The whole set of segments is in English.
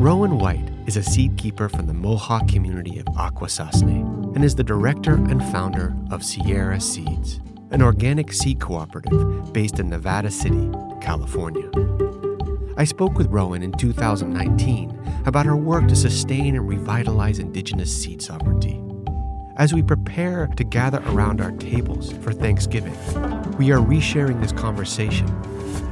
Rowan White is a seed keeper from the Mohawk community of Akwesasne and is the director and founder of Sierra Seeds, an organic seed cooperative based in Nevada City, California. I spoke with Rowan in 2019 about her work to sustain and revitalize indigenous seed sovereignty. As we prepare to gather around our tables for Thanksgiving, we are resharing this conversation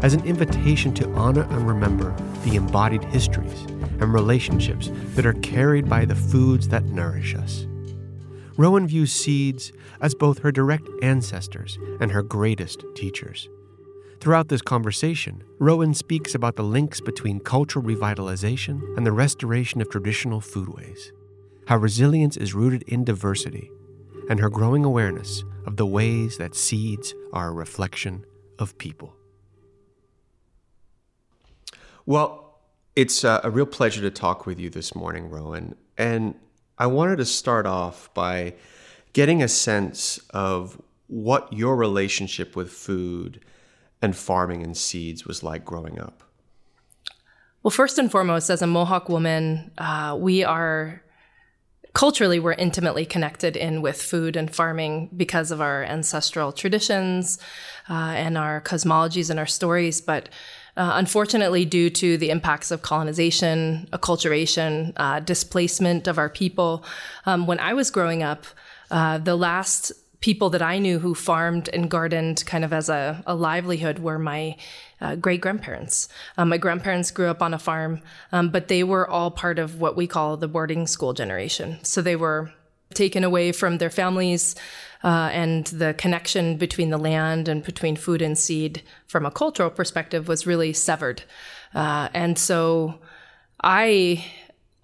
as an invitation to honor and remember the embodied histories and relationships that are carried by the foods that nourish us. Rowan views seeds as both her direct ancestors and her greatest teachers. Throughout this conversation, Rowan speaks about the links between cultural revitalization and the restoration of traditional foodways, how resilience is rooted in diversity, and her growing awareness of the ways that seeds are a reflection of people. Well, it's uh, a real pleasure to talk with you this morning, Rowan. And I wanted to start off by getting a sense of what your relationship with food and farming and seeds was like growing up. Well, first and foremost, as a Mohawk woman, uh, we are culturally we're intimately connected in with food and farming because of our ancestral traditions uh, and our cosmologies and our stories. But uh, unfortunately, due to the impacts of colonization, acculturation, uh, displacement of our people, um, when I was growing up, uh, the last people that I knew who farmed and gardened kind of as a, a livelihood were my uh, great grandparents. Um, my grandparents grew up on a farm, um, but they were all part of what we call the boarding school generation. So they were taken away from their families uh, and the connection between the land and between food and seed from a cultural perspective was really severed. Uh, and so I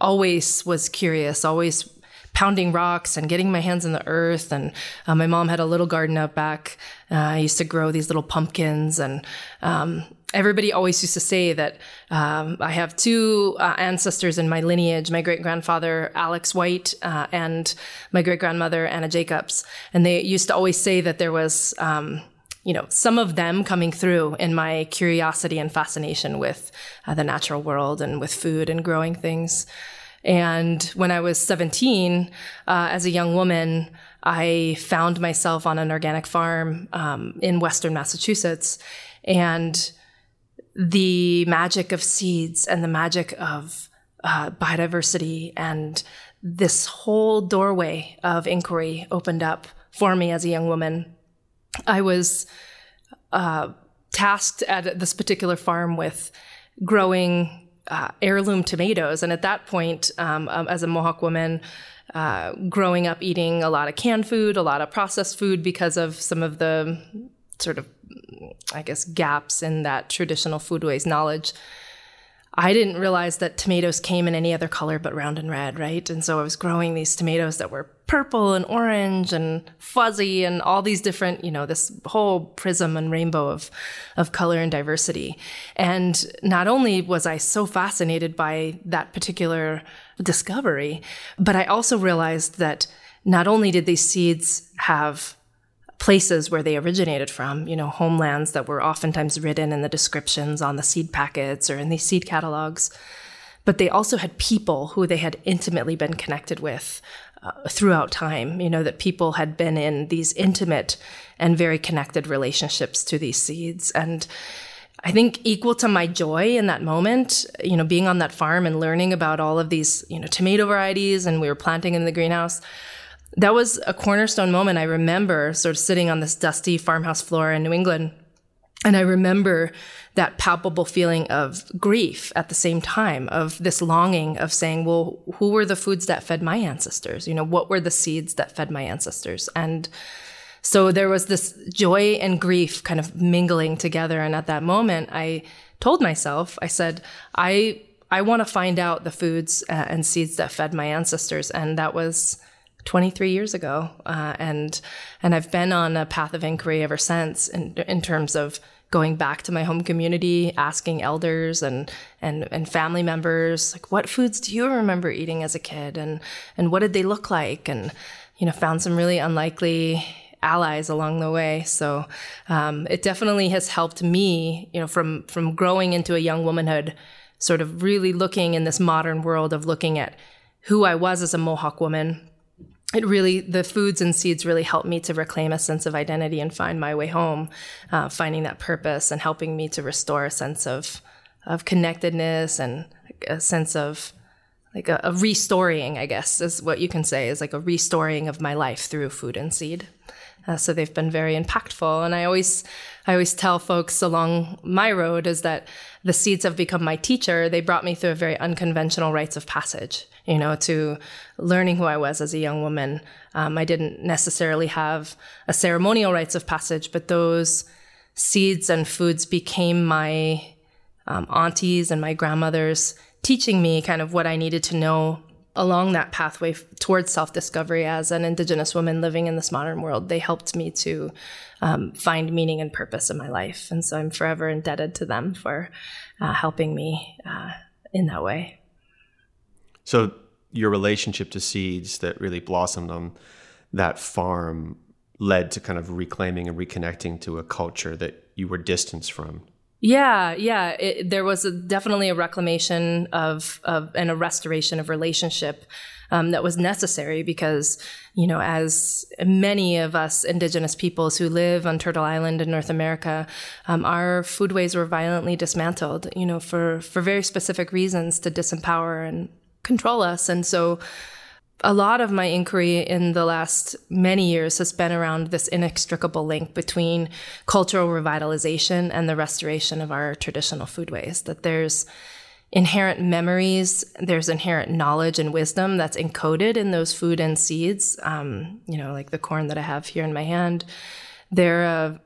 always was curious, always pounding rocks and getting my hands in the earth. And uh, my mom had a little garden out back. Uh, I used to grow these little pumpkins and um, everybody always used to say that um, I have two uh, ancestors in my lineage my great grandfather, Alex White, uh, and my great grandmother, Anna Jacobs. And they used to always say that there was. Um, you know, some of them coming through in my curiosity and fascination with uh, the natural world and with food and growing things. And when I was 17, uh, as a young woman, I found myself on an organic farm um, in Western Massachusetts. And the magic of seeds and the magic of uh, biodiversity and this whole doorway of inquiry opened up for me as a young woman. I was uh, tasked at this particular farm with growing uh, heirloom tomatoes. And at that point, um, um, as a Mohawk woman, uh, growing up eating a lot of canned food, a lot of processed food because of some of the sort of I guess, gaps in that traditional foodways knowledge. I didn't realize that tomatoes came in any other color but round and red, right? And so I was growing these tomatoes that were purple and orange and fuzzy and all these different, you know, this whole prism and rainbow of, of color and diversity. And not only was I so fascinated by that particular discovery, but I also realized that not only did these seeds have places where they originated from, you know, homelands that were oftentimes written in the descriptions on the seed packets or in these seed catalogs. But they also had people who they had intimately been connected with uh, throughout time, you know, that people had been in these intimate and very connected relationships to these seeds. And I think equal to my joy in that moment, you know, being on that farm and learning about all of these, you know, tomato varieties and we were planting in the greenhouse that was a cornerstone moment. I remember sort of sitting on this dusty farmhouse floor in New England. And I remember that palpable feeling of grief at the same time, of this longing of saying, well, who were the foods that fed my ancestors? You know, what were the seeds that fed my ancestors? And so there was this joy and grief kind of mingling together. And at that moment, I told myself, I said, I I want to find out the foods uh, and seeds that fed my ancestors. And that was 23 years ago. Uh, and, and I've been on a path of inquiry ever since in, in terms of going back to my home community, asking elders and, and, and family members, like, what foods do you remember eating as a kid? And, and what did they look like? And, you know, found some really unlikely allies along the way. So um, it definitely has helped me, you know, from from growing into a young womanhood, sort of really looking in this modern world of looking at who I was as a Mohawk woman. It really, the foods and seeds really helped me to reclaim a sense of identity and find my way home, uh, finding that purpose and helping me to restore a sense of of connectedness and a sense of like a, a restoring, I guess, is what you can say, is like a restoring of my life through food and seed. Uh, so they've been very impactful. And I always, I always tell folks along my road is that the seeds have become my teacher. They brought me through a very unconventional rites of passage, you know, to learning who I was as a young woman. Um, I didn't necessarily have a ceremonial rites of passage, but those seeds and foods became my um, aunties and my grandmothers teaching me kind of what I needed to know along that pathway towards self discovery as an Indigenous woman living in this modern world. They helped me to um, find meaning and purpose in my life. And so I'm forever indebted to them for uh, helping me uh, in that way. So, your relationship to seeds that really blossomed on that farm led to kind of reclaiming and reconnecting to a culture that you were distanced from. Yeah, yeah. It, there was a, definitely a reclamation of, of and a restoration of relationship um, that was necessary because, you know, as many of us Indigenous peoples who live on Turtle Island in North America, um, our foodways were violently dismantled, you know, for for very specific reasons to disempower and control us, and so a lot of my inquiry in the last many years has been around this inextricable link between cultural revitalization and the restoration of our traditional foodways. That there's inherent memories, there's inherent knowledge and wisdom that's encoded in those food and seeds. Um, you know, like the corn that I have here in my hand. They're a,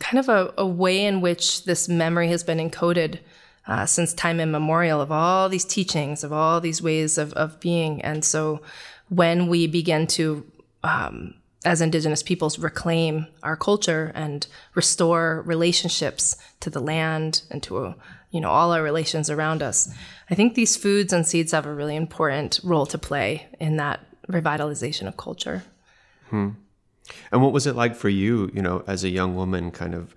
kind of a, a way in which this memory has been encoded uh, since time immemorial of all these teachings, of all these ways of, of being. And so when we begin to, um, as Indigenous peoples, reclaim our culture and restore relationships to the land and to you know all our relations around us, I think these foods and seeds have a really important role to play in that revitalization of culture. Hmm. And what was it like for you, you know, as a young woman, kind of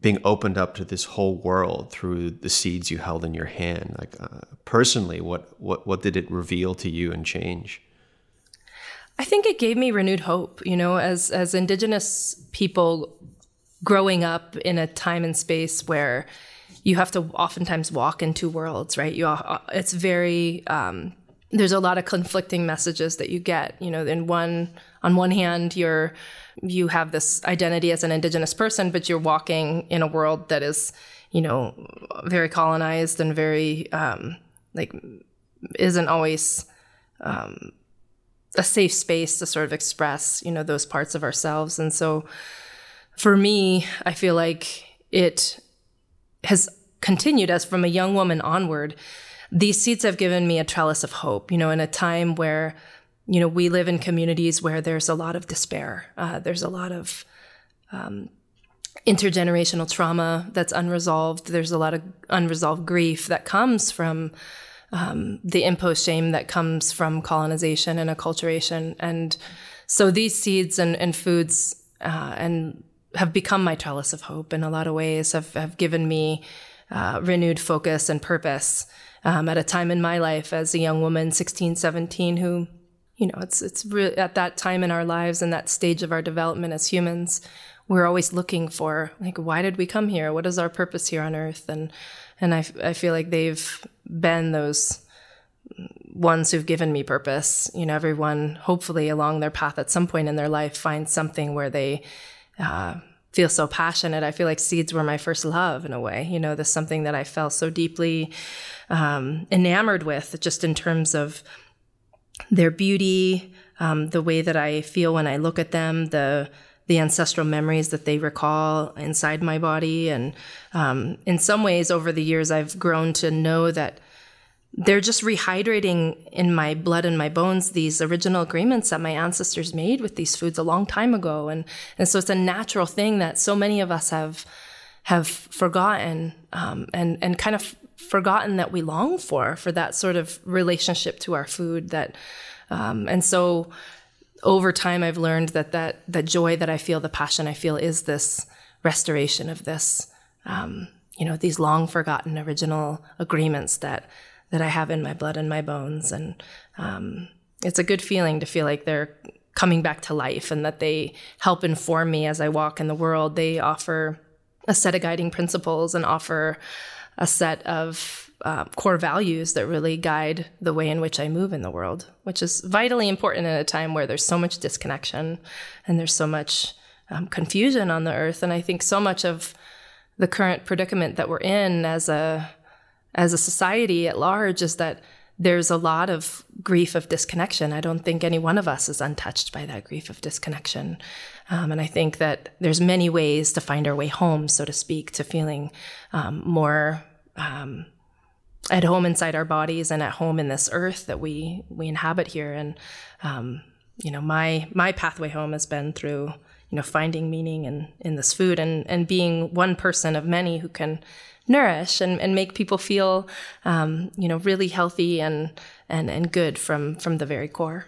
being opened up to this whole world through the seeds you held in your hand. Like uh, personally what what what did it reveal to you and change? I think it gave me renewed hope you know as as indigenous people growing up in a time and space where you have to oftentimes walk in two worlds right? You uh, it's very um, there's a lot of conflicting messages that you get you know in one on one hand you're you have this identity as an indigenous person, but you're walking in a world that is, you know, very colonized and very um, like isn't always um, a safe space to sort of express, you know, those parts of ourselves. And so, for me, I feel like it has continued as from a young woman onward. These seeds have given me a trellis of hope, you know, in a time where you know, we live in communities where there's a lot of despair. Uh, there's a lot of um, intergenerational trauma that's unresolved. There's a lot of unresolved grief that comes from um, the imposed shame that comes from colonization and acculturation. And so these seeds and, and foods uh, and have become my trellis of hope in a lot of ways, have, have given me uh, renewed focus and purpose um, at a time in my life as a young woman, 16, 17, who you know, it's it's re- at that time in our lives and that stage of our development as humans, we're always looking for like, why did we come here? What is our purpose here on Earth? And and I, I feel like they've been those ones who've given me purpose. You know, everyone hopefully along their path at some point in their life finds something where they uh, feel so passionate. I feel like seeds were my first love in a way. You know, this something that I felt so deeply um, enamored with, just in terms of their beauty, um, the way that I feel when I look at them, the the ancestral memories that they recall inside my body. And um, in some ways, over the years, I've grown to know that they're just rehydrating in my blood and my bones these original agreements that my ancestors made with these foods a long time ago. And, and so it's a natural thing that so many of us have have forgotten um, and and kind of forgotten that we long for for that sort of relationship to our food that um, and so over time, I've learned that that the joy that I feel, the passion I feel, is this restoration of this, um, you know, these long forgotten original agreements that that I have in my blood and my bones, and um, it's a good feeling to feel like they're coming back to life and that they help inform me as I walk in the world. They offer a set of guiding principles and offer a set of uh, core values that really guide the way in which I move in the world, which is vitally important in a time where there's so much disconnection and there's so much um, confusion on the earth. And I think so much of the current predicament that we're in as a as a society at large is that there's a lot of grief of disconnection. I don't think any one of us is untouched by that grief of disconnection. Um, and I think that there's many ways to find our way home, so to speak, to feeling um, more um, at home inside our bodies and at home in this earth that we we inhabit here and um, you know my my pathway home has been through you know finding meaning in in this food and and being one person of many who can nourish and, and make people feel um, you know really healthy and and and good from from the very core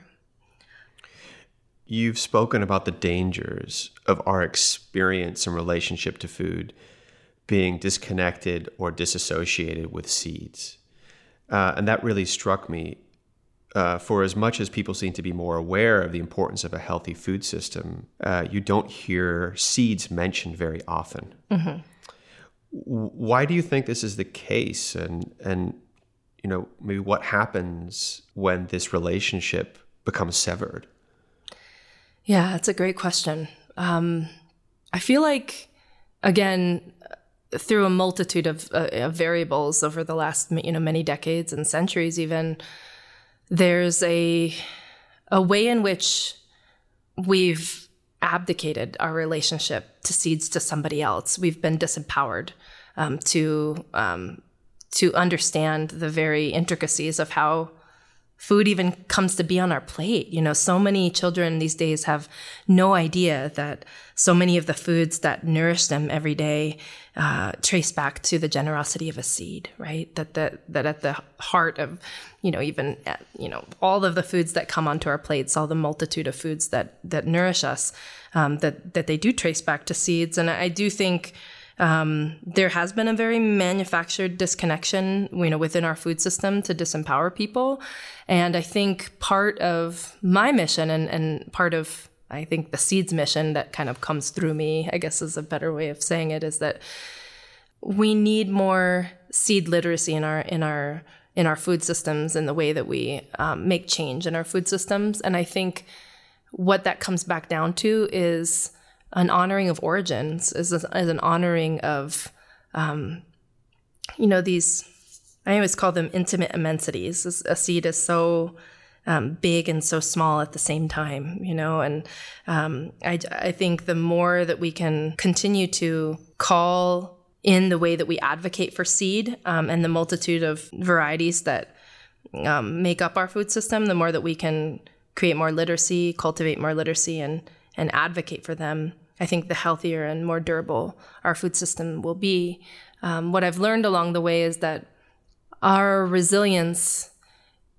you've spoken about the dangers of our experience and relationship to food being disconnected or disassociated with seeds. Uh, and that really struck me. Uh, for as much as people seem to be more aware of the importance of a healthy food system, uh, you don't hear seeds mentioned very often. Mm-hmm. Why do you think this is the case? And and you know maybe what happens when this relationship becomes severed? Yeah, that's a great question. Um, I feel like again through a multitude of, uh, of, variables over the last you know many decades and centuries even there's a a way in which we've abdicated our relationship to seeds to somebody else. We've been disempowered um, to um, to understand the very intricacies of how food even comes to be on our plate. You know, so many children these days have no idea that so many of the foods that nourish them every day uh, trace back to the generosity of a seed, right? That, that that at the heart of, you know, even at, you know all of the foods that come onto our plates, all the multitude of foods that that nourish us, um, that that they do trace back to seeds. And I do think um, there has been a very manufactured disconnection, you know, within our food system to disempower people. And I think part of my mission and, and part of I think the seeds mission that kind of comes through me, I guess is a better way of saying it, is that we need more seed literacy in our in our in our food systems and the way that we um, make change in our food systems. And I think what that comes back down to is an honoring of origins, is, a, an honoring of, um, you know, these, I always call them intimate immensities. A seed is so um, big and so small at the same time, you know, and um, I, I think the more that we can continue to call in the way that we advocate for seed um, and the multitude of varieties that um, make up our food system, the more that we can create more literacy, cultivate more literacy, and and advocate for them, I think the healthier and more durable our food system will be. Um, what I've learned along the way is that our resilience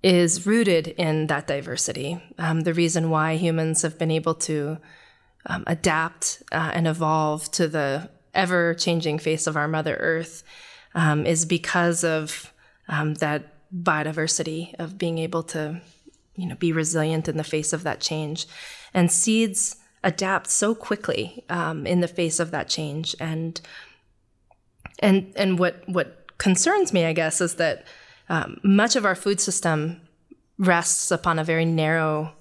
is rooted in that diversity. Um, the reason why humans have been able to um, adapt uh, and evolve to the ever changing face of our Mother Earth um, is because of um, that biodiversity of being able to, you know, be resilient in the face of that change. And seeds adapt so quickly um, in the face of that change. And and and what what concerns me, I guess, is that um, much of our food system rests upon a very narrow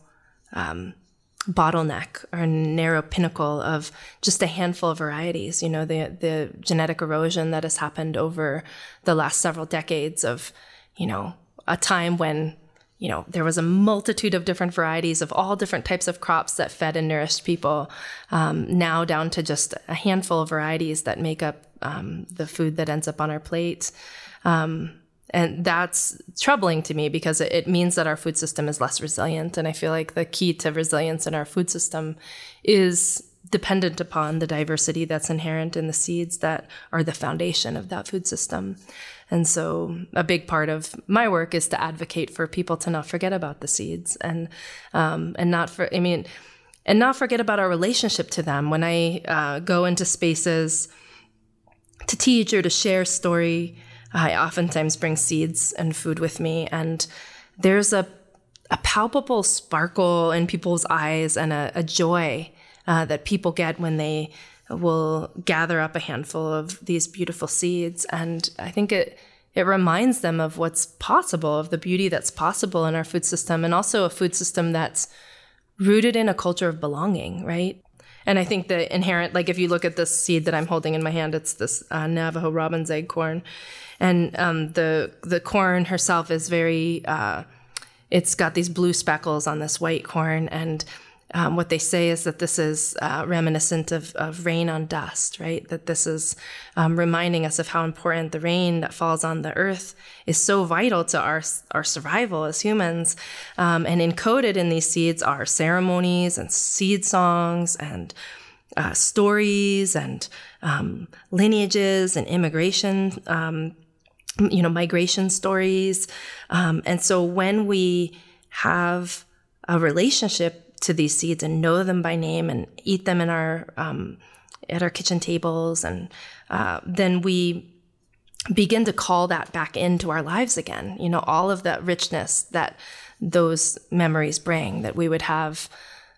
um, bottleneck or narrow pinnacle of just a handful of varieties. You know, the the genetic erosion that has happened over the last several decades of, you know, a time when you know, there was a multitude of different varieties of all different types of crops that fed and nourished people, um, now down to just a handful of varieties that make up um, the food that ends up on our plate. Um, and that's troubling to me because it, means that our food system is less resilient. And I feel like the key to resilience in our food system is dependent upon the diversity that's inherent in the seeds that are the foundation of that food system. And so a big part of my work is to advocate for people to not forget about the seeds and um, and not for I mean and not forget about our relationship to them. When I uh, go into spaces to teach or to share story, I oftentimes bring seeds and food with me, and there's a a palpable sparkle in people's eyes and a, a joy uh, that people get when they will gather up a handful of these beautiful seeds. And I think it it reminds them of what's possible, of the beauty that's possible in our food system, and also a food system that's rooted in a culture of belonging, right? And I think the inherent, like if you look at this seed that I'm holding in my hand, it's this uh, Navajo robin's egg corn, and um, the the corn herself is very, uh, it's got these blue speckles on this white corn, and um, what they say is that this is uh, reminiscent of, of, rain on dust, right? That this is um, reminding us of how important the rain that falls on the earth is so vital to our, our survival as humans. Um, and encoded in these seeds are ceremonies and seed songs and uh, stories and um, lineages and immigration, um, you know, migration stories. Um, and so when we have a relationship to these seeds and know them by name and eat them in our um, at our kitchen tables, and uh, then we begin to call that back into our lives again. You know, all of that richness that those memories bring. That we would have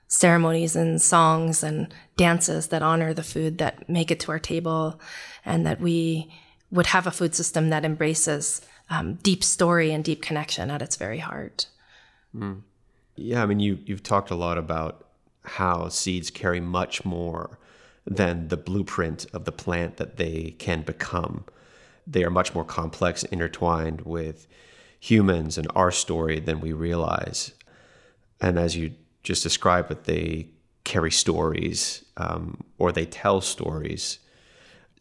ceremonies and songs and dances that honor the food that make it to our table, and that we would have a food system that embraces um, deep story and deep connection at its very heart. Mm. Yeah, I mean, you you've talked a lot about how seeds carry much more than the blueprint of the plant that they can become. They are much more complex, intertwined with humans and our story than we realize. And as you just described, it they carry stories um, or they tell stories.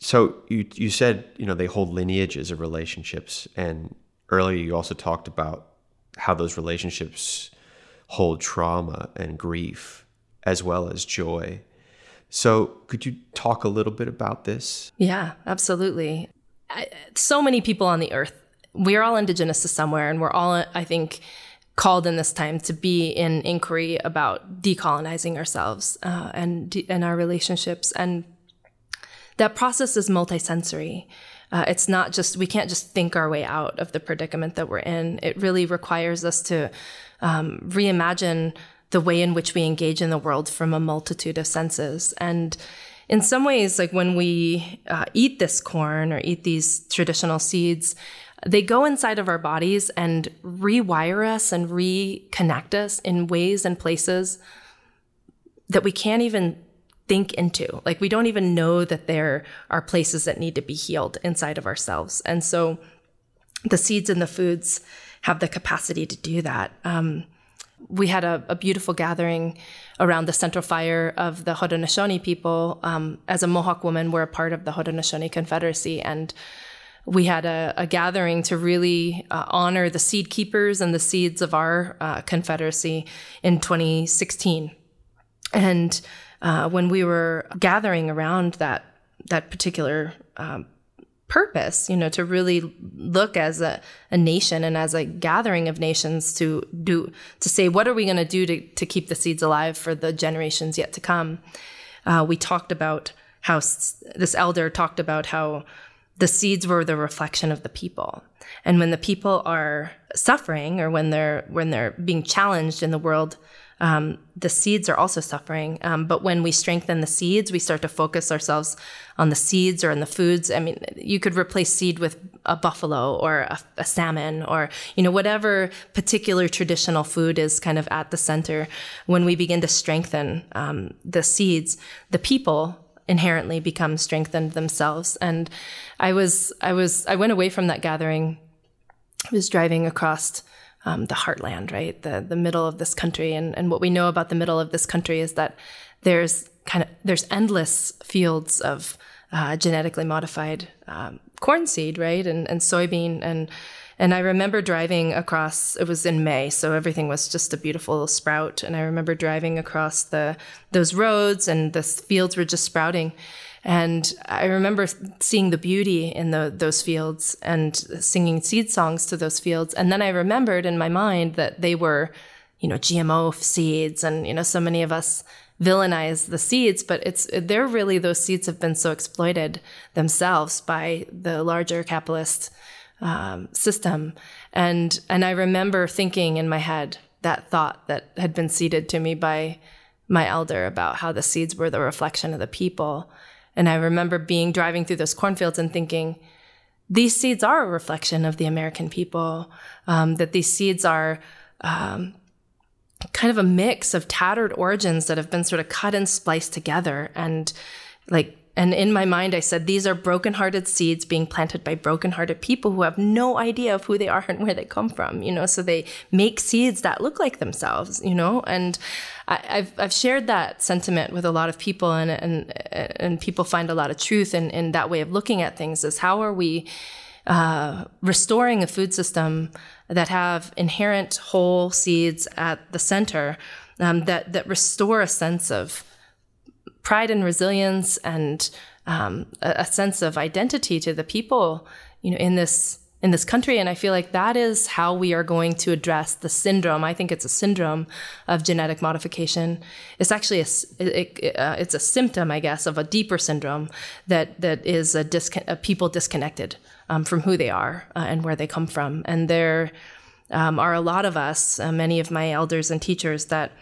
So you you said you know they hold lineages of relationships, and earlier you also talked about how those relationships hold trauma and grief as well as joy. So, could you talk a little bit about this? Yeah, absolutely. I, so many people on the earth, we're all indigenous to somewhere, and we're all, I think, called in this time to be in inquiry about decolonizing ourselves uh, and and our relationships. And that process is multisensory. Uh, it's not just we can't just think our way out of the predicament that we're in. It really requires us to um, reimagine the way in which we engage in the world from a multitude of senses. And in some ways, like when we uh, eat this corn or eat these traditional seeds, they go inside of our bodies and rewire us and reconnect us in ways and places that we can't even think into. Like we don't even know that there are places that need to be healed inside of ourselves. And so the seeds and the foods have the capacity to do that. Um, we had a, a, beautiful gathering around the central fire of the Haudenosaunee people. Um, as a Mohawk woman, we're a part of the Haudenosaunee Confederacy, and we had a, a gathering to really uh, honor the seed keepers and the seeds of our uh, Confederacy in 2016. And uh, when we were gathering around that that particular um, purpose, you know, to really look as a, a nation and as a gathering of nations to do, to say, what are we going to do to, to keep the seeds alive for the generations yet to come? Uh, we talked about how this elder talked about how the seeds were the reflection of the people. And when the people are suffering or when they're, when they're being challenged in the world, um, the seeds are also suffering. Um, but when we strengthen the seeds, we start to focus ourselves on the seeds or on the foods. I mean, you could replace seed with a buffalo or a, a salmon or, you know, whatever particular traditional food is kind of at the center. When we begin to strengthen um, the seeds, the people inherently become strengthened themselves. And I was, I was, I went away from that gathering. I was driving across um, the heartland, right? The the middle of this country. And and what we know about the middle of this country is that there's kind of there's endless fields of uh, genetically modified um, corn seed, right, and and soybean and and I remember driving across. It was in May, so everything was just a beautiful sprout. And I remember driving across the those roads, and the fields were just sprouting. And I remember seeing the beauty in the, those fields and singing seed songs to those fields. And then I remembered in my mind that they were, you know, GMO seeds, and you know, so many of us villainize the seeds, but it's they're really those seeds have been so exploited themselves by the larger capitalist um, system, and and I remember thinking in my head that thought that had been seeded to me by my elder about how the seeds were the reflection of the people, and I remember being driving through those cornfields and thinking. These seeds are a reflection of the American people. Um, that these seeds are um, kind of a mix of tattered origins that have been sort of cut and spliced together and like and in my mind i said these are broken-hearted seeds being planted by broken-hearted people who have no idea of who they are and where they come from you know? So they make seeds that look like themselves you know? And I, have I've shared that sentiment with a lot of people and and and people find a lot of truth in, in that way of looking at things is how are we uh, restoring a food system that have inherent whole seeds at the center um, that that restore a sense of pride and resilience and um, a, a, sense of identity to the people you know in this in this country. And i feel like that is how we are going to address the syndrome. I think it's a syndrome of genetic modification. It's actually a, it, uh, it's a symptom i guess of a deeper syndrome that that is a, discon- a people disconnected um, from who they are uh, and where they come from. And there um, are a lot of us, uh, many of my elders and teachers, that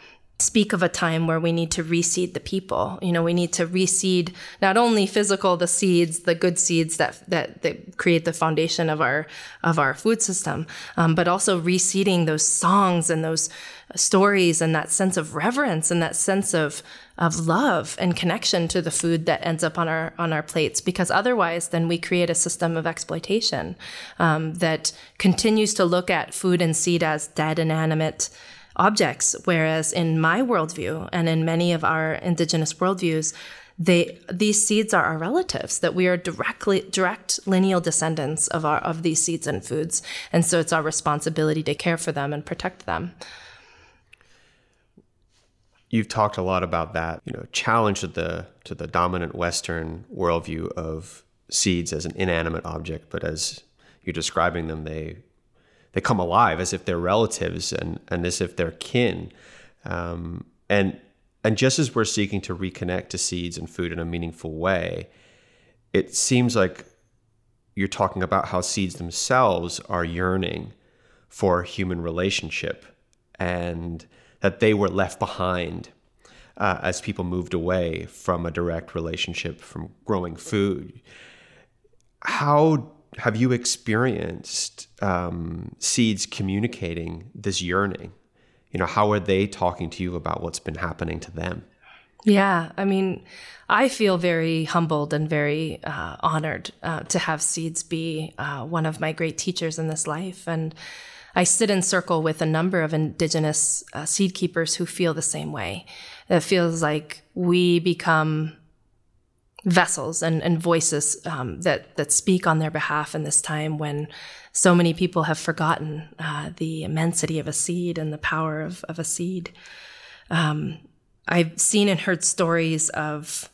speak of a time where we need to reseed the people. You know, we need to reseed not only physical the seeds, the good seeds that that, that create the foundation of our of our food system, um, but also reseeding those songs and those stories and that sense of reverence and that sense of of love and connection to the food that ends up on our on our plates because otherwise then we create a system of exploitation um, that continues to look at food and seed as dead inanimate objects whereas in my worldview and in many of our indigenous worldviews they these seeds are our relatives that we are directly direct lineal descendants of our of these seeds and foods. And so it's our responsibility to care for them and protect them. You've talked a lot about that, you know, challenge to the to the dominant Western worldview of seeds as an inanimate object, but as you're describing them, they they come alive as if they're relatives and and as if they're kin, um, and and just as we're seeking to reconnect to seeds and food in a meaningful way, it seems like you're talking about how seeds themselves are yearning for human relationship and that they were left behind uh, as people moved away from a direct relationship from growing food. How have you experienced um, seeds communicating this yearning? You know, how are they talking to you about what's been happening to them? Yeah, I mean, I feel very humbled and very uh, honored uh, to have seeds be uh, one of my great teachers in this life. And I sit in circle with a number of indigenous uh, seed keepers who feel the same way. It feels like we become vessels and, and voices um, that that speak on their behalf in this time when so many people have forgotten uh, the immensity of a seed and the power of, of a seed. Um, I've seen and heard stories of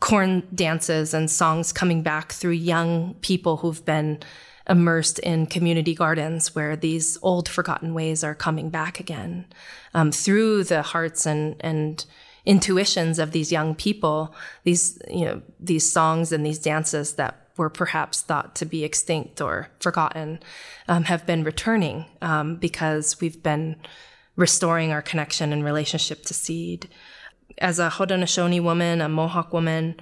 corn dances and songs coming back through young people who've been immersed in community gardens where these old forgotten ways are coming back again um, through the hearts and and intuitions of these young people these you know these songs and these dances that were perhaps thought to be extinct or forgotten um, have been returning um, because we've been restoring our connection and relationship to seed. As a Haudenosaunee woman, a Mohawk woman,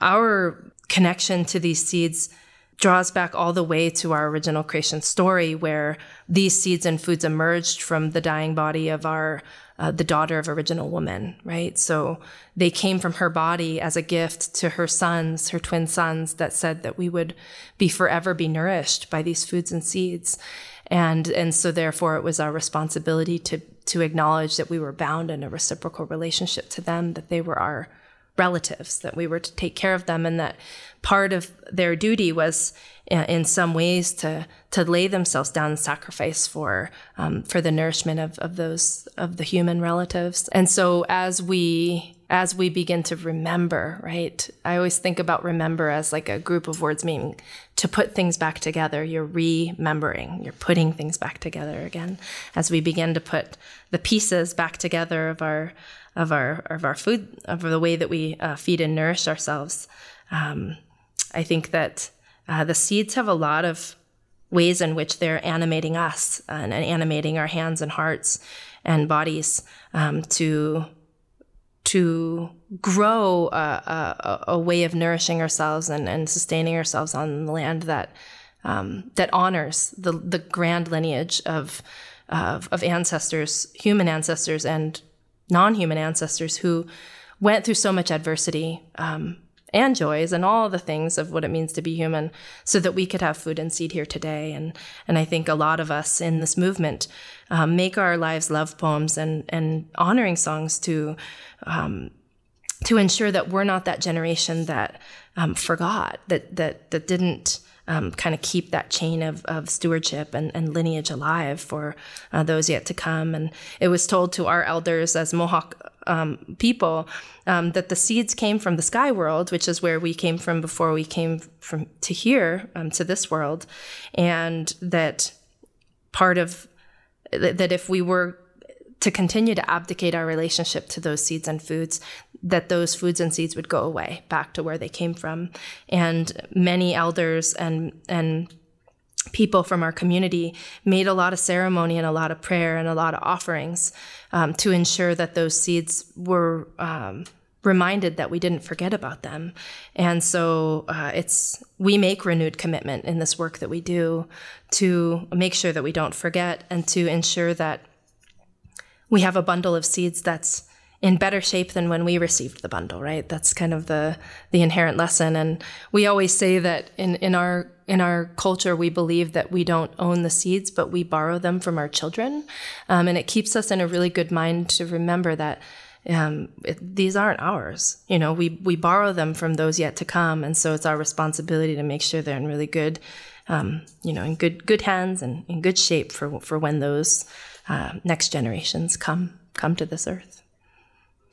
our connection to these seeds draws back all the way to our original creation story where these seeds and foods emerged from the dying body of our uh, the daughter of original woman right? So they came from her body as a gift to her sons her twin sons that said that we would be forever be nourished by these foods and seeds. And and so therefore it was our responsibility to to acknowledge that we were bound in a reciprocal relationship to them, that they were our relatives, that we were to take care of them, and that part of their duty was uh, in some ways to to lay themselves down and sacrifice for um, for the nourishment of, of those of the human relatives. And so as we as we begin to remember, right? I always think about remember as like a group of words meaning to put things back together. You're remembering, you're putting things back together again. As we begin to put the pieces back together of our of our of our food, of the way that we uh, feed and nourish ourselves. Um, I think that uh, the seeds have a lot of ways in which they're animating us and, and animating our hands and hearts and bodies um, to to grow a, a, a, way of nourishing ourselves and, and sustaining ourselves on the land that um, that honors the the grand lineage of, of of ancestors, human ancestors, and non-human ancestors who went through so much adversity um, and joys and all the things of what it means to be human so that we could have food and seed here today. And and I think a lot of us in this movement um, make our lives love poems and and honoring songs to um, to ensure that we're not that generation that um, forgot that that that didn't um, kind of keep that chain of, of stewardship and, and lineage alive for uh, those yet to come. And it was told to our elders as Mohawk um, people um, that the seeds came from the sky world, which is where we came from before we came from to here um, to this world, and that part of that if we were to continue to abdicate our relationship to those seeds and foods, that those foods and seeds would go away back to where they came from. And many elders and and people from our community made a lot of ceremony and a lot of prayer and a lot of offerings um, to ensure that those seeds were um, reminded that we didn't forget about them. And so uh, it's we make renewed commitment in this work that we do to make sure that we don't forget and to ensure that we have a bundle of seeds that's in better shape than when we received the bundle, right? That's kind of the the inherent lesson. And we always say that in, in our in our culture, we believe that we don't own the seeds, but we borrow them from our children. Um, and it keeps us in a really good mind to remember that um, it, these aren't ours. You know, we we borrow them from those yet to come, and so it's our responsibility to make sure they're in really good, um, you know, in good good hands and in good shape for for when those uh, next generations come come to this earth.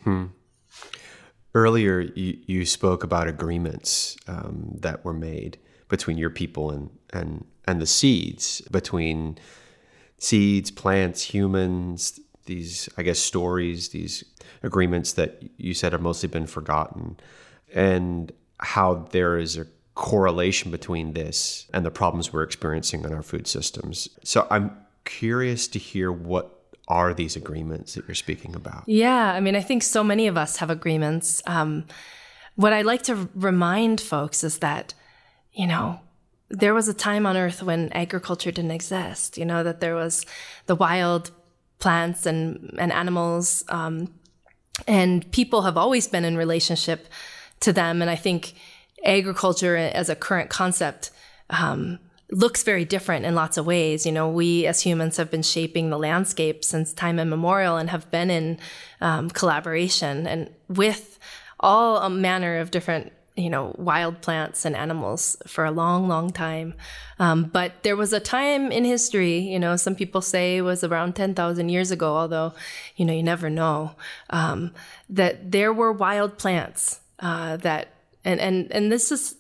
Hmm. Earlier, you, you spoke about agreements um, that were made between your people and, and, and the seeds, between seeds, plants, humans, these, I guess, stories, these agreements that you said have mostly been forgotten, and how there is a correlation between this and the problems we're experiencing in our food systems. So I'm curious to hear what are these agreements that you're speaking about? Yeah, I mean, I think so many of us have agreements. Um, what I like to remind folks is that, you know, there was a time on earth when agriculture didn't exist, you know, that there was the wild plants and, and animals, um, and people have always been in relationship to them. And I think agriculture as a current concept um, looks very different in lots of ways. You know, we as humans have been shaping the landscape since time immemorial and have been in um, collaboration and with all a manner of different you know, wild plants and animals for a long, long time. Um, but there was a time in history, you know, some people say was around 10,000 years ago, although, you know, you never know, um, that there were wild plants uh, that, and, and, and this is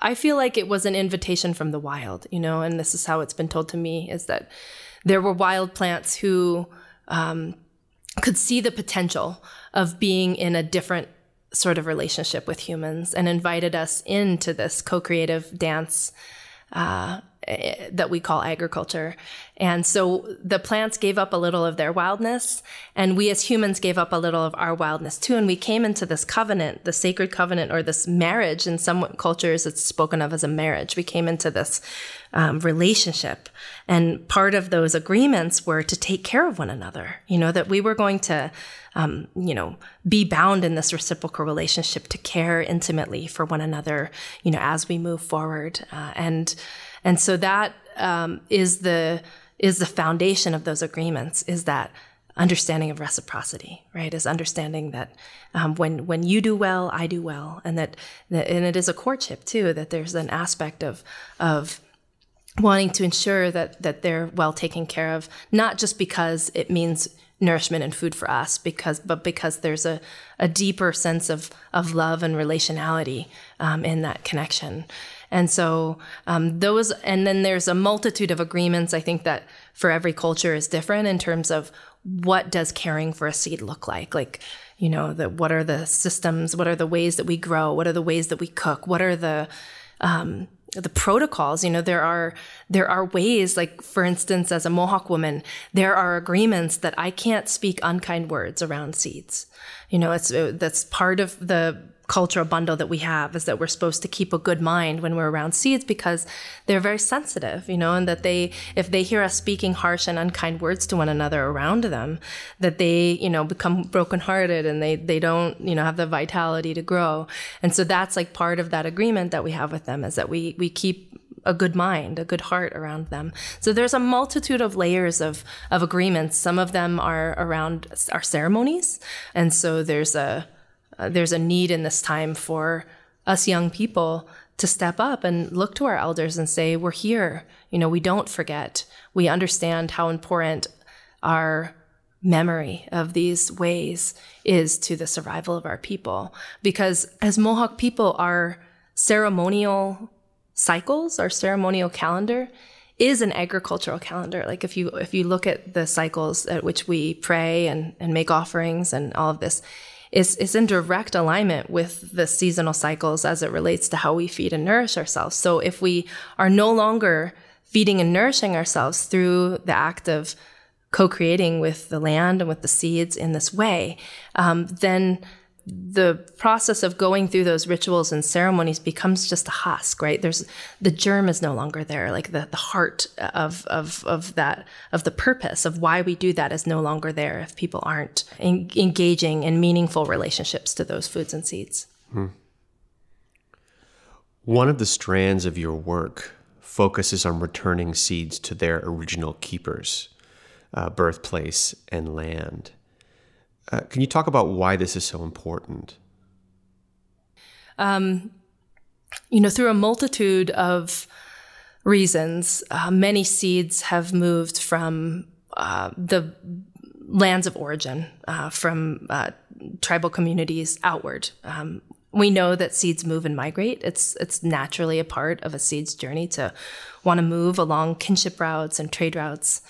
I feel like it was an invitation from the wild, you know, and this is how it's been told to me is that there were wild plants who um, could see the potential of being in a different sort of relationship with humans and invited us into this co-creative dance uh, that we call agriculture. And so the plants gave up a little of their wildness, and we as humans gave up a little of our wildness too. And we came into this covenant, the sacred covenant, or this marriage. In some cultures, it's spoken of as a marriage. We came into this um, relationship. And part of those agreements were to take care of one another, you know, that we were going to, um, you know, be bound in this reciprocal relationship to care intimately for one another, you know, as we move forward. Uh, and and so that um, is the is the foundation of those agreements. Is that understanding of reciprocity, right? Is understanding that um, when when you do well, I do well, and that, that and it is a courtship too. That there's an aspect of of wanting to ensure that that they're well taken care of, not just because it means nourishment and food for us, because but because there's a, a deeper sense of of love and relationality um, in that connection. And so um, those, and then there's a multitude of agreements. I think that for every culture is different in terms of what does caring for a seed look like. Like, you know, the, what are the systems? What are the ways that we grow? What are the ways that we cook? What are the um, the protocols you know there are there are ways like for instance as a mohawk woman there are agreements that i can't speak unkind words around seeds you know it's that's part of the cultural bundle that we have is that we're supposed to keep a good mind when we're around seeds because they're very sensitive, you know, and that they, if they hear us speaking harsh and unkind words to one another around them, that they, you know, become brokenhearted and they, they don't, you know, have the vitality to grow. And so that's like part of that agreement that we have with them is that we, we keep a good mind, a good heart around them. So there's a multitude of layers of, of agreements. Some of them are around our ceremonies. And so there's a, uh, there's a need in this time for us young people to step up and look to our elders and say, We're here. You know, we don't forget. We understand how important our memory of these ways is to the survival of our people. Because as Mohawk people, our ceremonial cycles, our ceremonial calendar, is an agricultural calendar. Like if you if you look at the cycles at which we pray and, and make offerings and all of this, is, is in direct alignment with the seasonal cycles as it relates to how we feed and nourish ourselves. So if we are no longer feeding and nourishing ourselves through the act of co-creating with the land and with the seeds in this way, um, then the process of going through those rituals and ceremonies becomes just a husk, right? There's the germ is no longer there. Like the, the heart of, of, of that, of the purpose of why we do that is no longer there if people aren't en- engaging in meaningful relationships to those foods and seeds. Hmm. One of the strands of your work focuses on returning seeds to their original keepers, uh, birthplace, and land. Uh, can you talk about why this is so important? Um, you know, through a multitude of reasons, uh, many seeds have moved from uh, the lands of origin, uh, from uh, tribal communities outward. Um, we know that seeds move and migrate. It's it's naturally a part of a seed's journey to want to move along kinship routes and trade routes.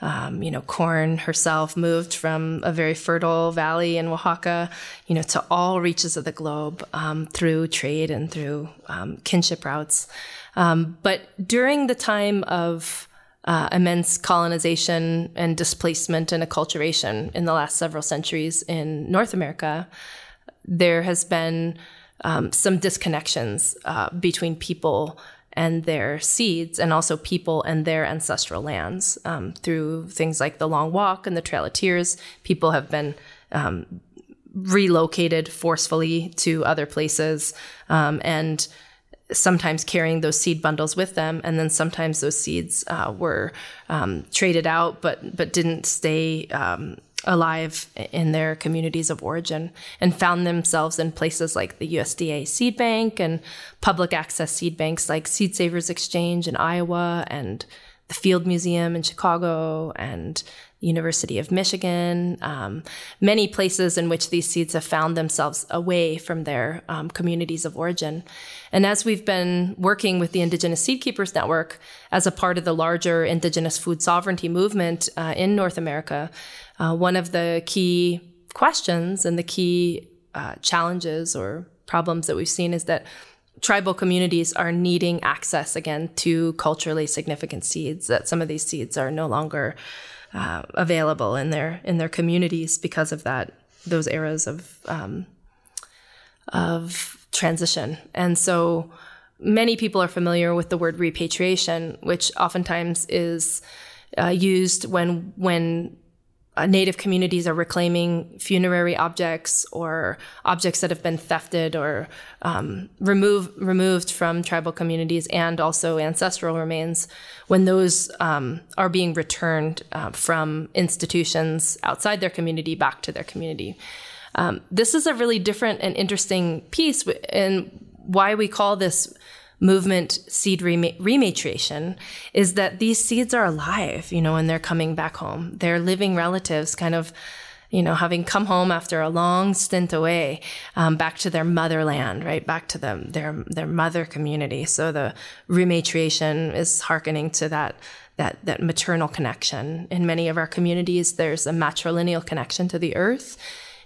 Um, you know, corn herself moved from a very fertile valley in Oaxaca, you know, to all reaches of the globe um, through trade and through um, kinship routes. Um, but during the time of uh, immense colonization and displacement and acculturation in the last several centuries in North America, there has been um, some disconnections uh, between people and their seeds, and also people and their ancestral lands. Um, through things like the Long Walk and the Trail of Tears, people have been um, relocated forcefully to other places, um, and sometimes carrying those seed bundles with them, and then sometimes those seeds uh, were um, traded out, but but didn't stay um, alive in their communities of origin and found themselves in places like the USDA seed bank and public access seed banks like Seed Savers Exchange in Iowa and the Field Museum in Chicago and University of Michigan, um, many places in which these seeds have found themselves away from their um, communities of origin. And as we've been working with the Indigenous Seed Keepers Network as a part of the larger Indigenous food sovereignty movement uh, in North America, uh, one of the key questions and the key uh, challenges or problems that we've seen is that tribal communities are needing access again to culturally significant seeds that some of these seeds are no longer uh, available in their in their communities because of that those eras of um, of transition. And so many people are familiar with the word repatriation which oftentimes is uh, used when when native communities are reclaiming funerary objects or objects that have been thefted or um, remove, removed from tribal communities and also ancestral remains when those um, are being returned uh, from institutions outside their community back to their community. Um, this is a really different and interesting piece, and why we call this movement seed rematriation is that these seeds are alive, you know, when they're coming back home. They're living relatives, kind of, you know, having come home after a long stint away, um, back to their motherland, right, back to them, their their mother community. So the rematriation is hearkening to that that that maternal connection. In many of our communities, there's a matrilineal connection to the earth.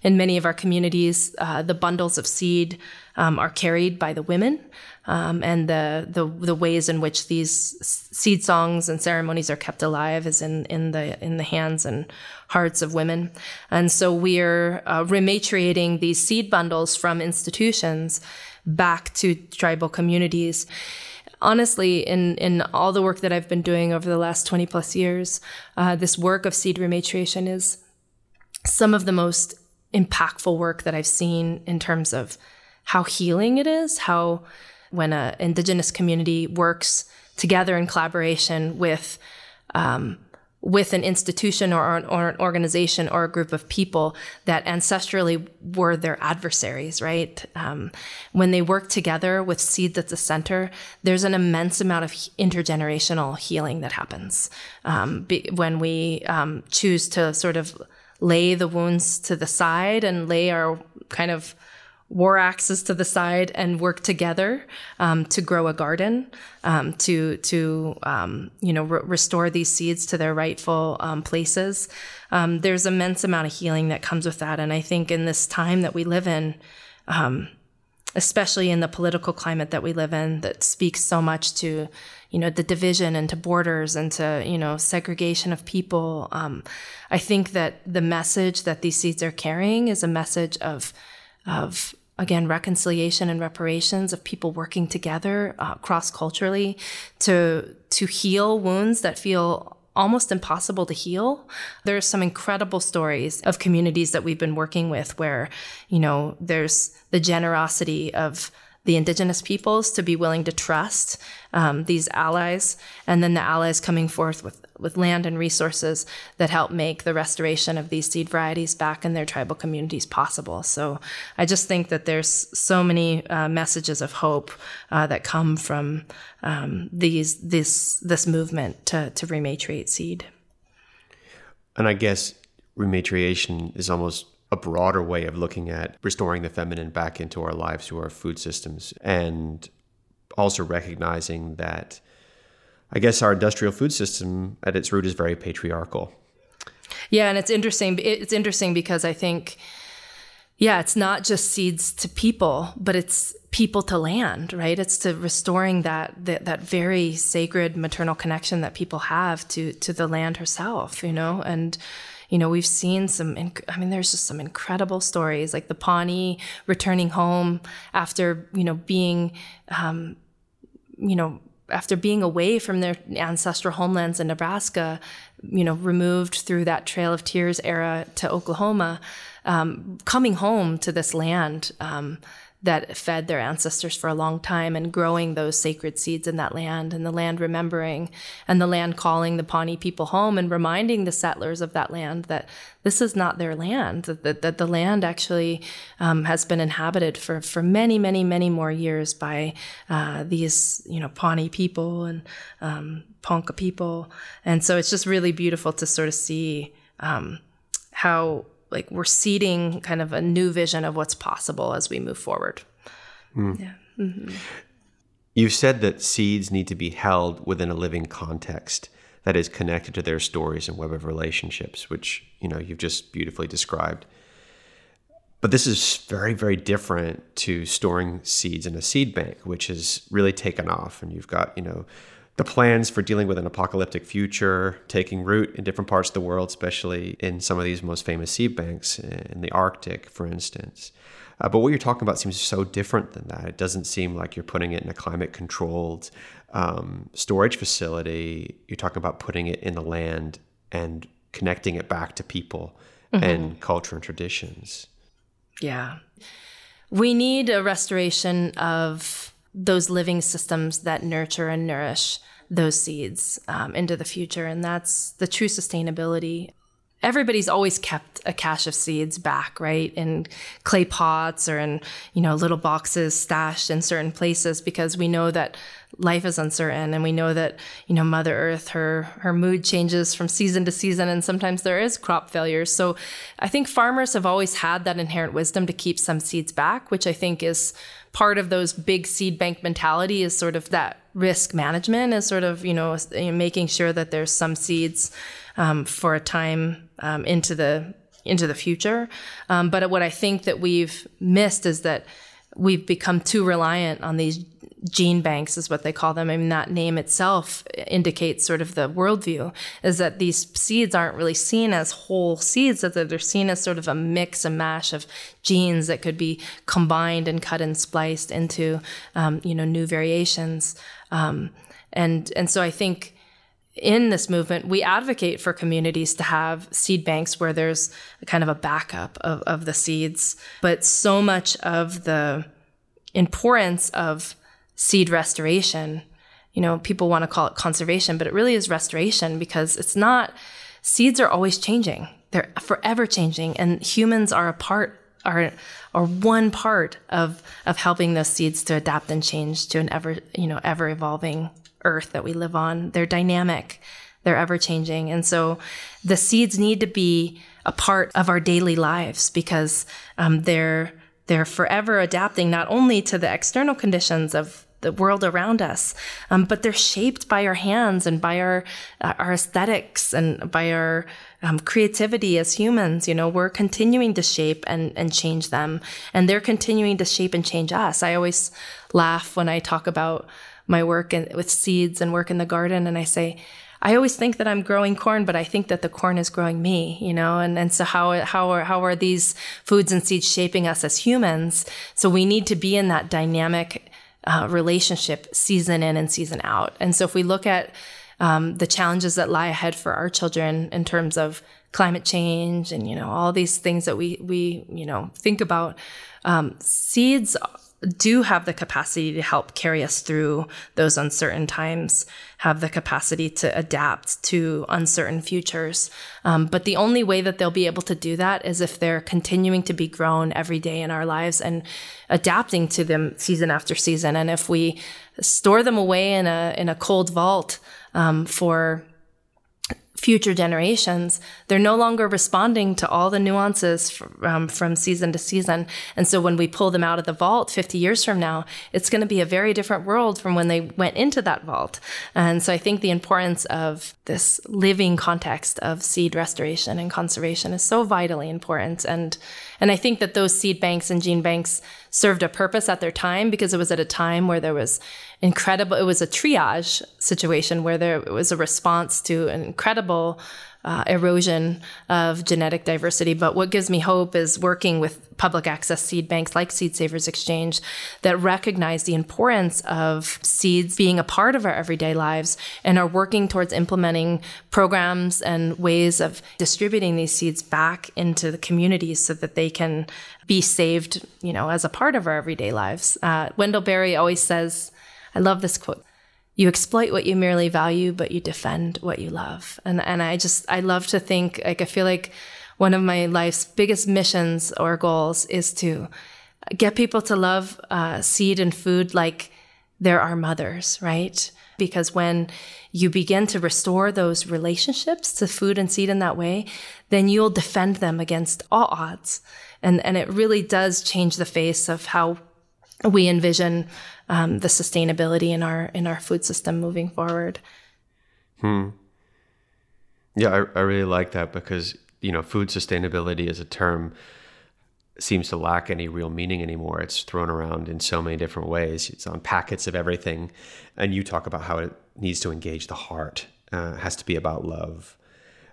In many of our communities, uh, the bundles of seed um, are carried by the women um, and the, the, the ways in which these seed songs and ceremonies are kept alive is in in the in the hands and hearts of women, and so we're uh, rematriating these seed bundles from institutions back to tribal communities. Honestly, in in all the work that I've been doing over the last twenty plus years, uh, this work of seed rematriation is some of the most impactful work that I've seen in terms of how healing it is, how when an indigenous community works together in collaboration with um, with an institution or an, or an, organization or a group of people that ancestrally were their adversaries, right? Um, when they work together with seeds at the center, there's an immense amount of intergenerational healing that happens um, be, when we um, choose to sort of lay the wounds to the side and lay our kind of war axes to the side and work together um, to grow a garden, um, to to um, you know re- restore these seeds to their rightful um, places. Um, there's immense amount of healing that comes with that, and I think in this time that we live in. Um, especially in the political climate that we live in, that speaks so much to, you know, the division and to borders and to, you know, segregation of people. I think that the message that these seeds are carrying is a message of, of again reconciliation and reparations of people working together uh, cross culturally to to heal wounds that feel almost impossible to heal. There's some incredible stories of communities that we've been working with where, you know, there's the generosity of the indigenous peoples to be willing to trust um, these allies, and then the allies coming forth with, with land and resources that help make the restoration of these seed varieties back in their tribal communities possible. So I just think that there's so many uh, messages of hope uh, that come from um, these this this movement to to rematriate seed. And I guess rematriation is almost a broader way of looking at restoring the feminine back into our lives through our food systems and also recognizing that I guess our industrial food system at its root is very patriarchal. Yeah, and it's interesting. It's interesting because I think, yeah, it's not just seeds to people, but it's people to land, right? It's to restoring that that, that very sacred maternal connection that people have to to the land herself, you know, and you know, we've seen some, I mean, there's just some incredible stories like the Pawnee returning home after, you know, being, um, you know, after being away from their ancestral homelands in Nebraska, you know, removed through that Trail of Tears era to Oklahoma, um, coming home to this land um, that fed their ancestors for a long time and growing those sacred seeds in that land and the land remembering and the land calling the Pawnee people home and reminding the settlers of that land that this is not their land, that, that the land actually um, has been inhabited for, for many, many, many more years by uh, these, you know, Pawnee people and um, Ponca people. And so it's just really beautiful to sort of see um, how like we're seeding kind of a new vision of what's possible as we move forward. Mm. Yeah. Mm-hmm. You said that seeds need to be held within a living context that is connected to their stories and web of relationships, which you know you've just beautifully described. But this is very, very different to storing seeds in a seed bank, which has really taken off. And you've got, you know, the plans for dealing with an apocalyptic future taking root in different parts of the world, especially in some of these most famous seed banks in the Arctic, for instance. Uh, but what you're talking about seems so different than that. It doesn't seem like you're putting it in a climate controlled um, storage facility. You're talking about putting it in the land and connecting it back to people mm-hmm. and culture and traditions. Yeah. We need a restoration of those living systems that nurture and nourish those seeds um, into the future. And that's the true sustainability everybody's always kept a cache of seeds back, right? In clay pots or in, you know, little boxes stashed in certain places because we know that life is uncertain and we know that, you know, Mother Earth, her her mood changes from season to season and sometimes there is crop failures. So I think farmers have always had that inherent wisdom to keep some seeds back, which I think is part of those big seed bank mentality is sort of that risk management is sort of, you know, making sure that there's some seeds um, for a time um, into the into the future. Um, but what I think that we've missed is that we've become too reliant on these gene banks is what they call them. I mean, that name itself indicates sort of the worldview is that these seeds aren't really seen as whole seeds, that they're seen as sort of a mix a mash of genes that could be combined and cut and spliced into, um, you know, new variations. Um, and, and so I think in this movement, we advocate for communities to have seed banks where there's kind of a backup of, of the seeds. But so much of the importance of seed restoration, you know, people want to call it conservation, but it really is restoration because it's not, seeds are always changing. They're forever changing. And humans are a part, are, are one part of, of helping those seeds to adapt and change to an ever, you know, ever evolving earth that we live on. They're dynamic, they're ever changing. And so the seeds need to be a part of our daily lives because um, they're they're forever adapting not only to the external conditions of the world around us, um, but they're shaped by our hands and by our uh, our aesthetics and by our um, creativity as humans. You know, we're continuing to shape and and change them, and they're continuing to shape and change us. I always laugh when I talk about my work in, with seeds and work in the garden. And I say, I always think that I'm growing corn, but I think that the corn is growing me, you know, and, and so how, how are, how are these foods and seeds shaping us as humans? So we need to be in that dynamic uh, relationship season in and season out. And so if we look at um, the challenges that lie ahead for our children in terms of climate change and, you know, all these things that we, we, you know, think about, um, seeds do have the capacity to help carry us through those uncertain times, have the capacity to adapt to uncertain futures. Um, but the only way that they'll be able to do that is if they're continuing to be grown every day in our lives and adapting to them season after season. And if we store them away in a in a cold vault um, for future generations, they're no longer responding to all the nuances from, um, from season to season. And so when we pull them out of the vault 50 years from now, it's going to be a very different world from when they went into that vault. And so I think the importance of this living context of seed restoration and conservation is so vitally important. And, and I think that those seed banks and gene banks served a purpose at their time because it was at a time where there was incredible, it was a triage situation where there was a response to an incredible uh, erosion of genetic diversity. But what gives me hope is working with public access seed banks like Seed Savers Exchange that recognize the importance of seeds being a part of our everyday lives and are working towards implementing programs and ways of distributing these seeds back into the communities so that they can be saved, you know, as a part of our everyday lives. Uh, Wendell Berry always says, I love this quote. You exploit what you merely value, but you defend what you love. And and I just I love to think like I feel like one of my life's biggest missions or goals is to get people to love uh, seed and food like they're our mothers, right? Because when you begin to restore those relationships to food and seed in that way, then you'll defend them against all odds. And, and it really does change the face of how we envision um, the sustainability in our in our food system moving forward. Hmm. Yeah, I, I really like that because you know food sustainability as a term seems to lack any real meaning anymore. It's thrown around in so many different ways. It's on packets of everything, and you talk about how it needs to engage the heart. Uh, has to be about love,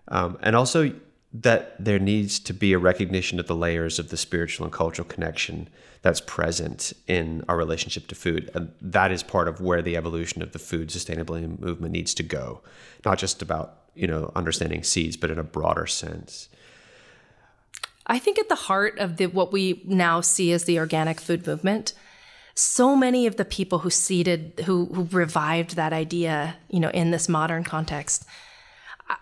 um, and also that there needs to be a recognition of the layers of the spiritual and cultural connection that's present in our relationship to food. And that is part of where the evolution of the food sustainability movement needs to go. Not just about you know, understanding seeds, but in a broader sense. I think at the heart of the, what we now see as the organic food movement, so many of the people who seeded, who, who revived that idea, you know, in this modern context,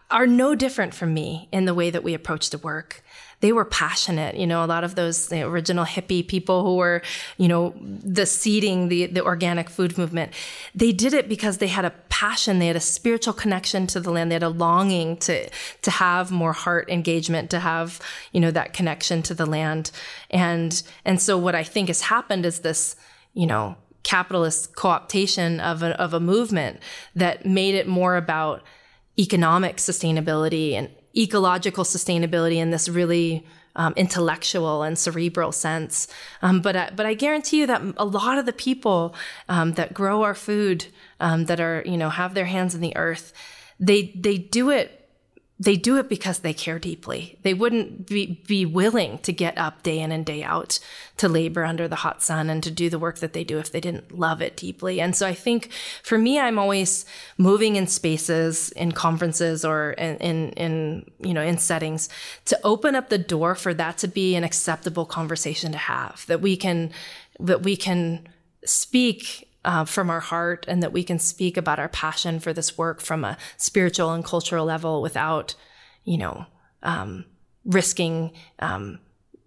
are no different from me in the way that we approach the work they were passionate. You know, a lot of those original hippie people who were, you know, the seeding the, the organic food movement, they did it because they had a passion, they had a spiritual connection to the land, they had a longing to to have more heart engagement, to have, you know, that connection to the land. And and so what I think has happened is this, you know, capitalist co-optation of a, of a movement that made it more about economic sustainability and ecological sustainability in this really um, intellectual and cerebral sense. Um, but I, but I guarantee you that a lot of the people um, that grow our food, um, that are you know have their hands in the earth, they they do it they do it because they care deeply. They wouldn't be, be willing to get up day in and day out to labor under the hot sun and to do the work that they do if they didn't love it deeply. And so I think for me, I'm always moving in spaces, in conferences or in, in, in you know, in settings to open up the door for that to be an acceptable conversation to have, that we can, that we can speak uh, from our heart and that we can speak about our passion for this work from a spiritual and cultural level without, you know, um, risking um,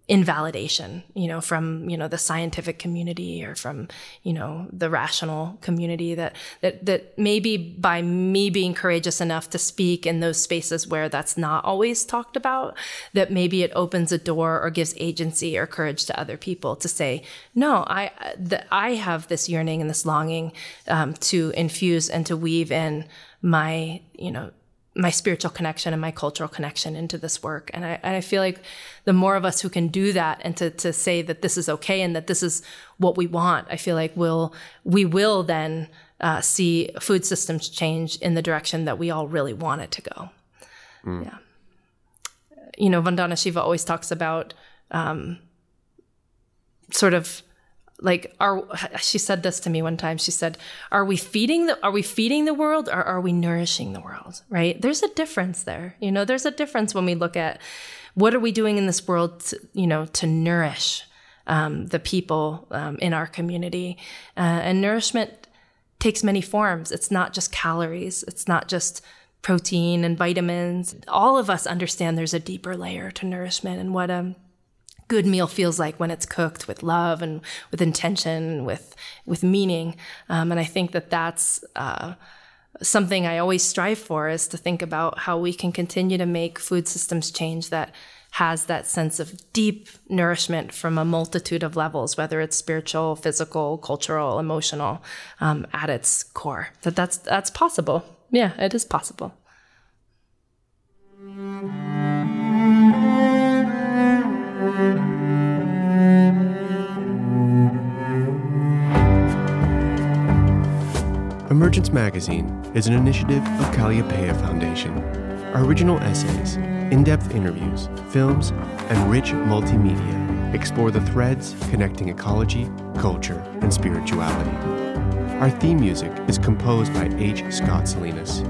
invalidation, you know, from, you know, the scientific community or from, you know, the rational community that, that, that maybe by me being courageous enough to speak in those spaces where that's not always talked about, that maybe it opens a door or gives agency or courage to other people to say, no, I, that I have this yearning and this longing um, to infuse and to weave in my, you know, my spiritual connection and my cultural connection into this work. And I, and I feel like the more of us who can do that and to, to say that this is okay and that this is what we want, I feel like we'll, we will then uh, see food systems change in the direction that we all really want it to go. Mm. Yeah. You know, Vandana Shiva always talks about um, sort of like are she said this to me one time. She said are we feeding the are we feeding the world or are we nourishing the world? Right? There's a difference there. You know there's a difference when we look at what are we doing in this world to, you know to nourish um, the people um, in our community. Uh, and nourishment takes many forms. It's not just calories. It's not just protein and vitamins. All of us understand there's a deeper layer to nourishment and what um good meal feels like when it's cooked with love and with intention, with with meaning. Um, and I think that that's uh, something I always strive for is to think about how we can continue to make food systems change that has that sense of deep nourishment from a multitude of levels, whether it's spiritual, physical, cultural, emotional, um, at its core. That that's that's possible. Yeah, it is possible. Emergence Magazine is an initiative of Kalliopeia Foundation. Our original essays, in depth interviews, films, and rich multimedia explore the threads connecting ecology, culture, and spirituality. Our theme music is composed by H. Scott Salinas.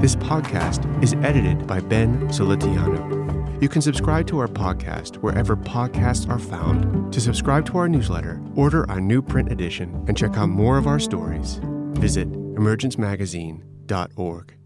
This podcast is edited by Ben Solitiano. You can subscribe to our podcast wherever podcasts are found. To subscribe to our newsletter, order our new print edition, and check out more of our stories, visit emergencemagazine.org.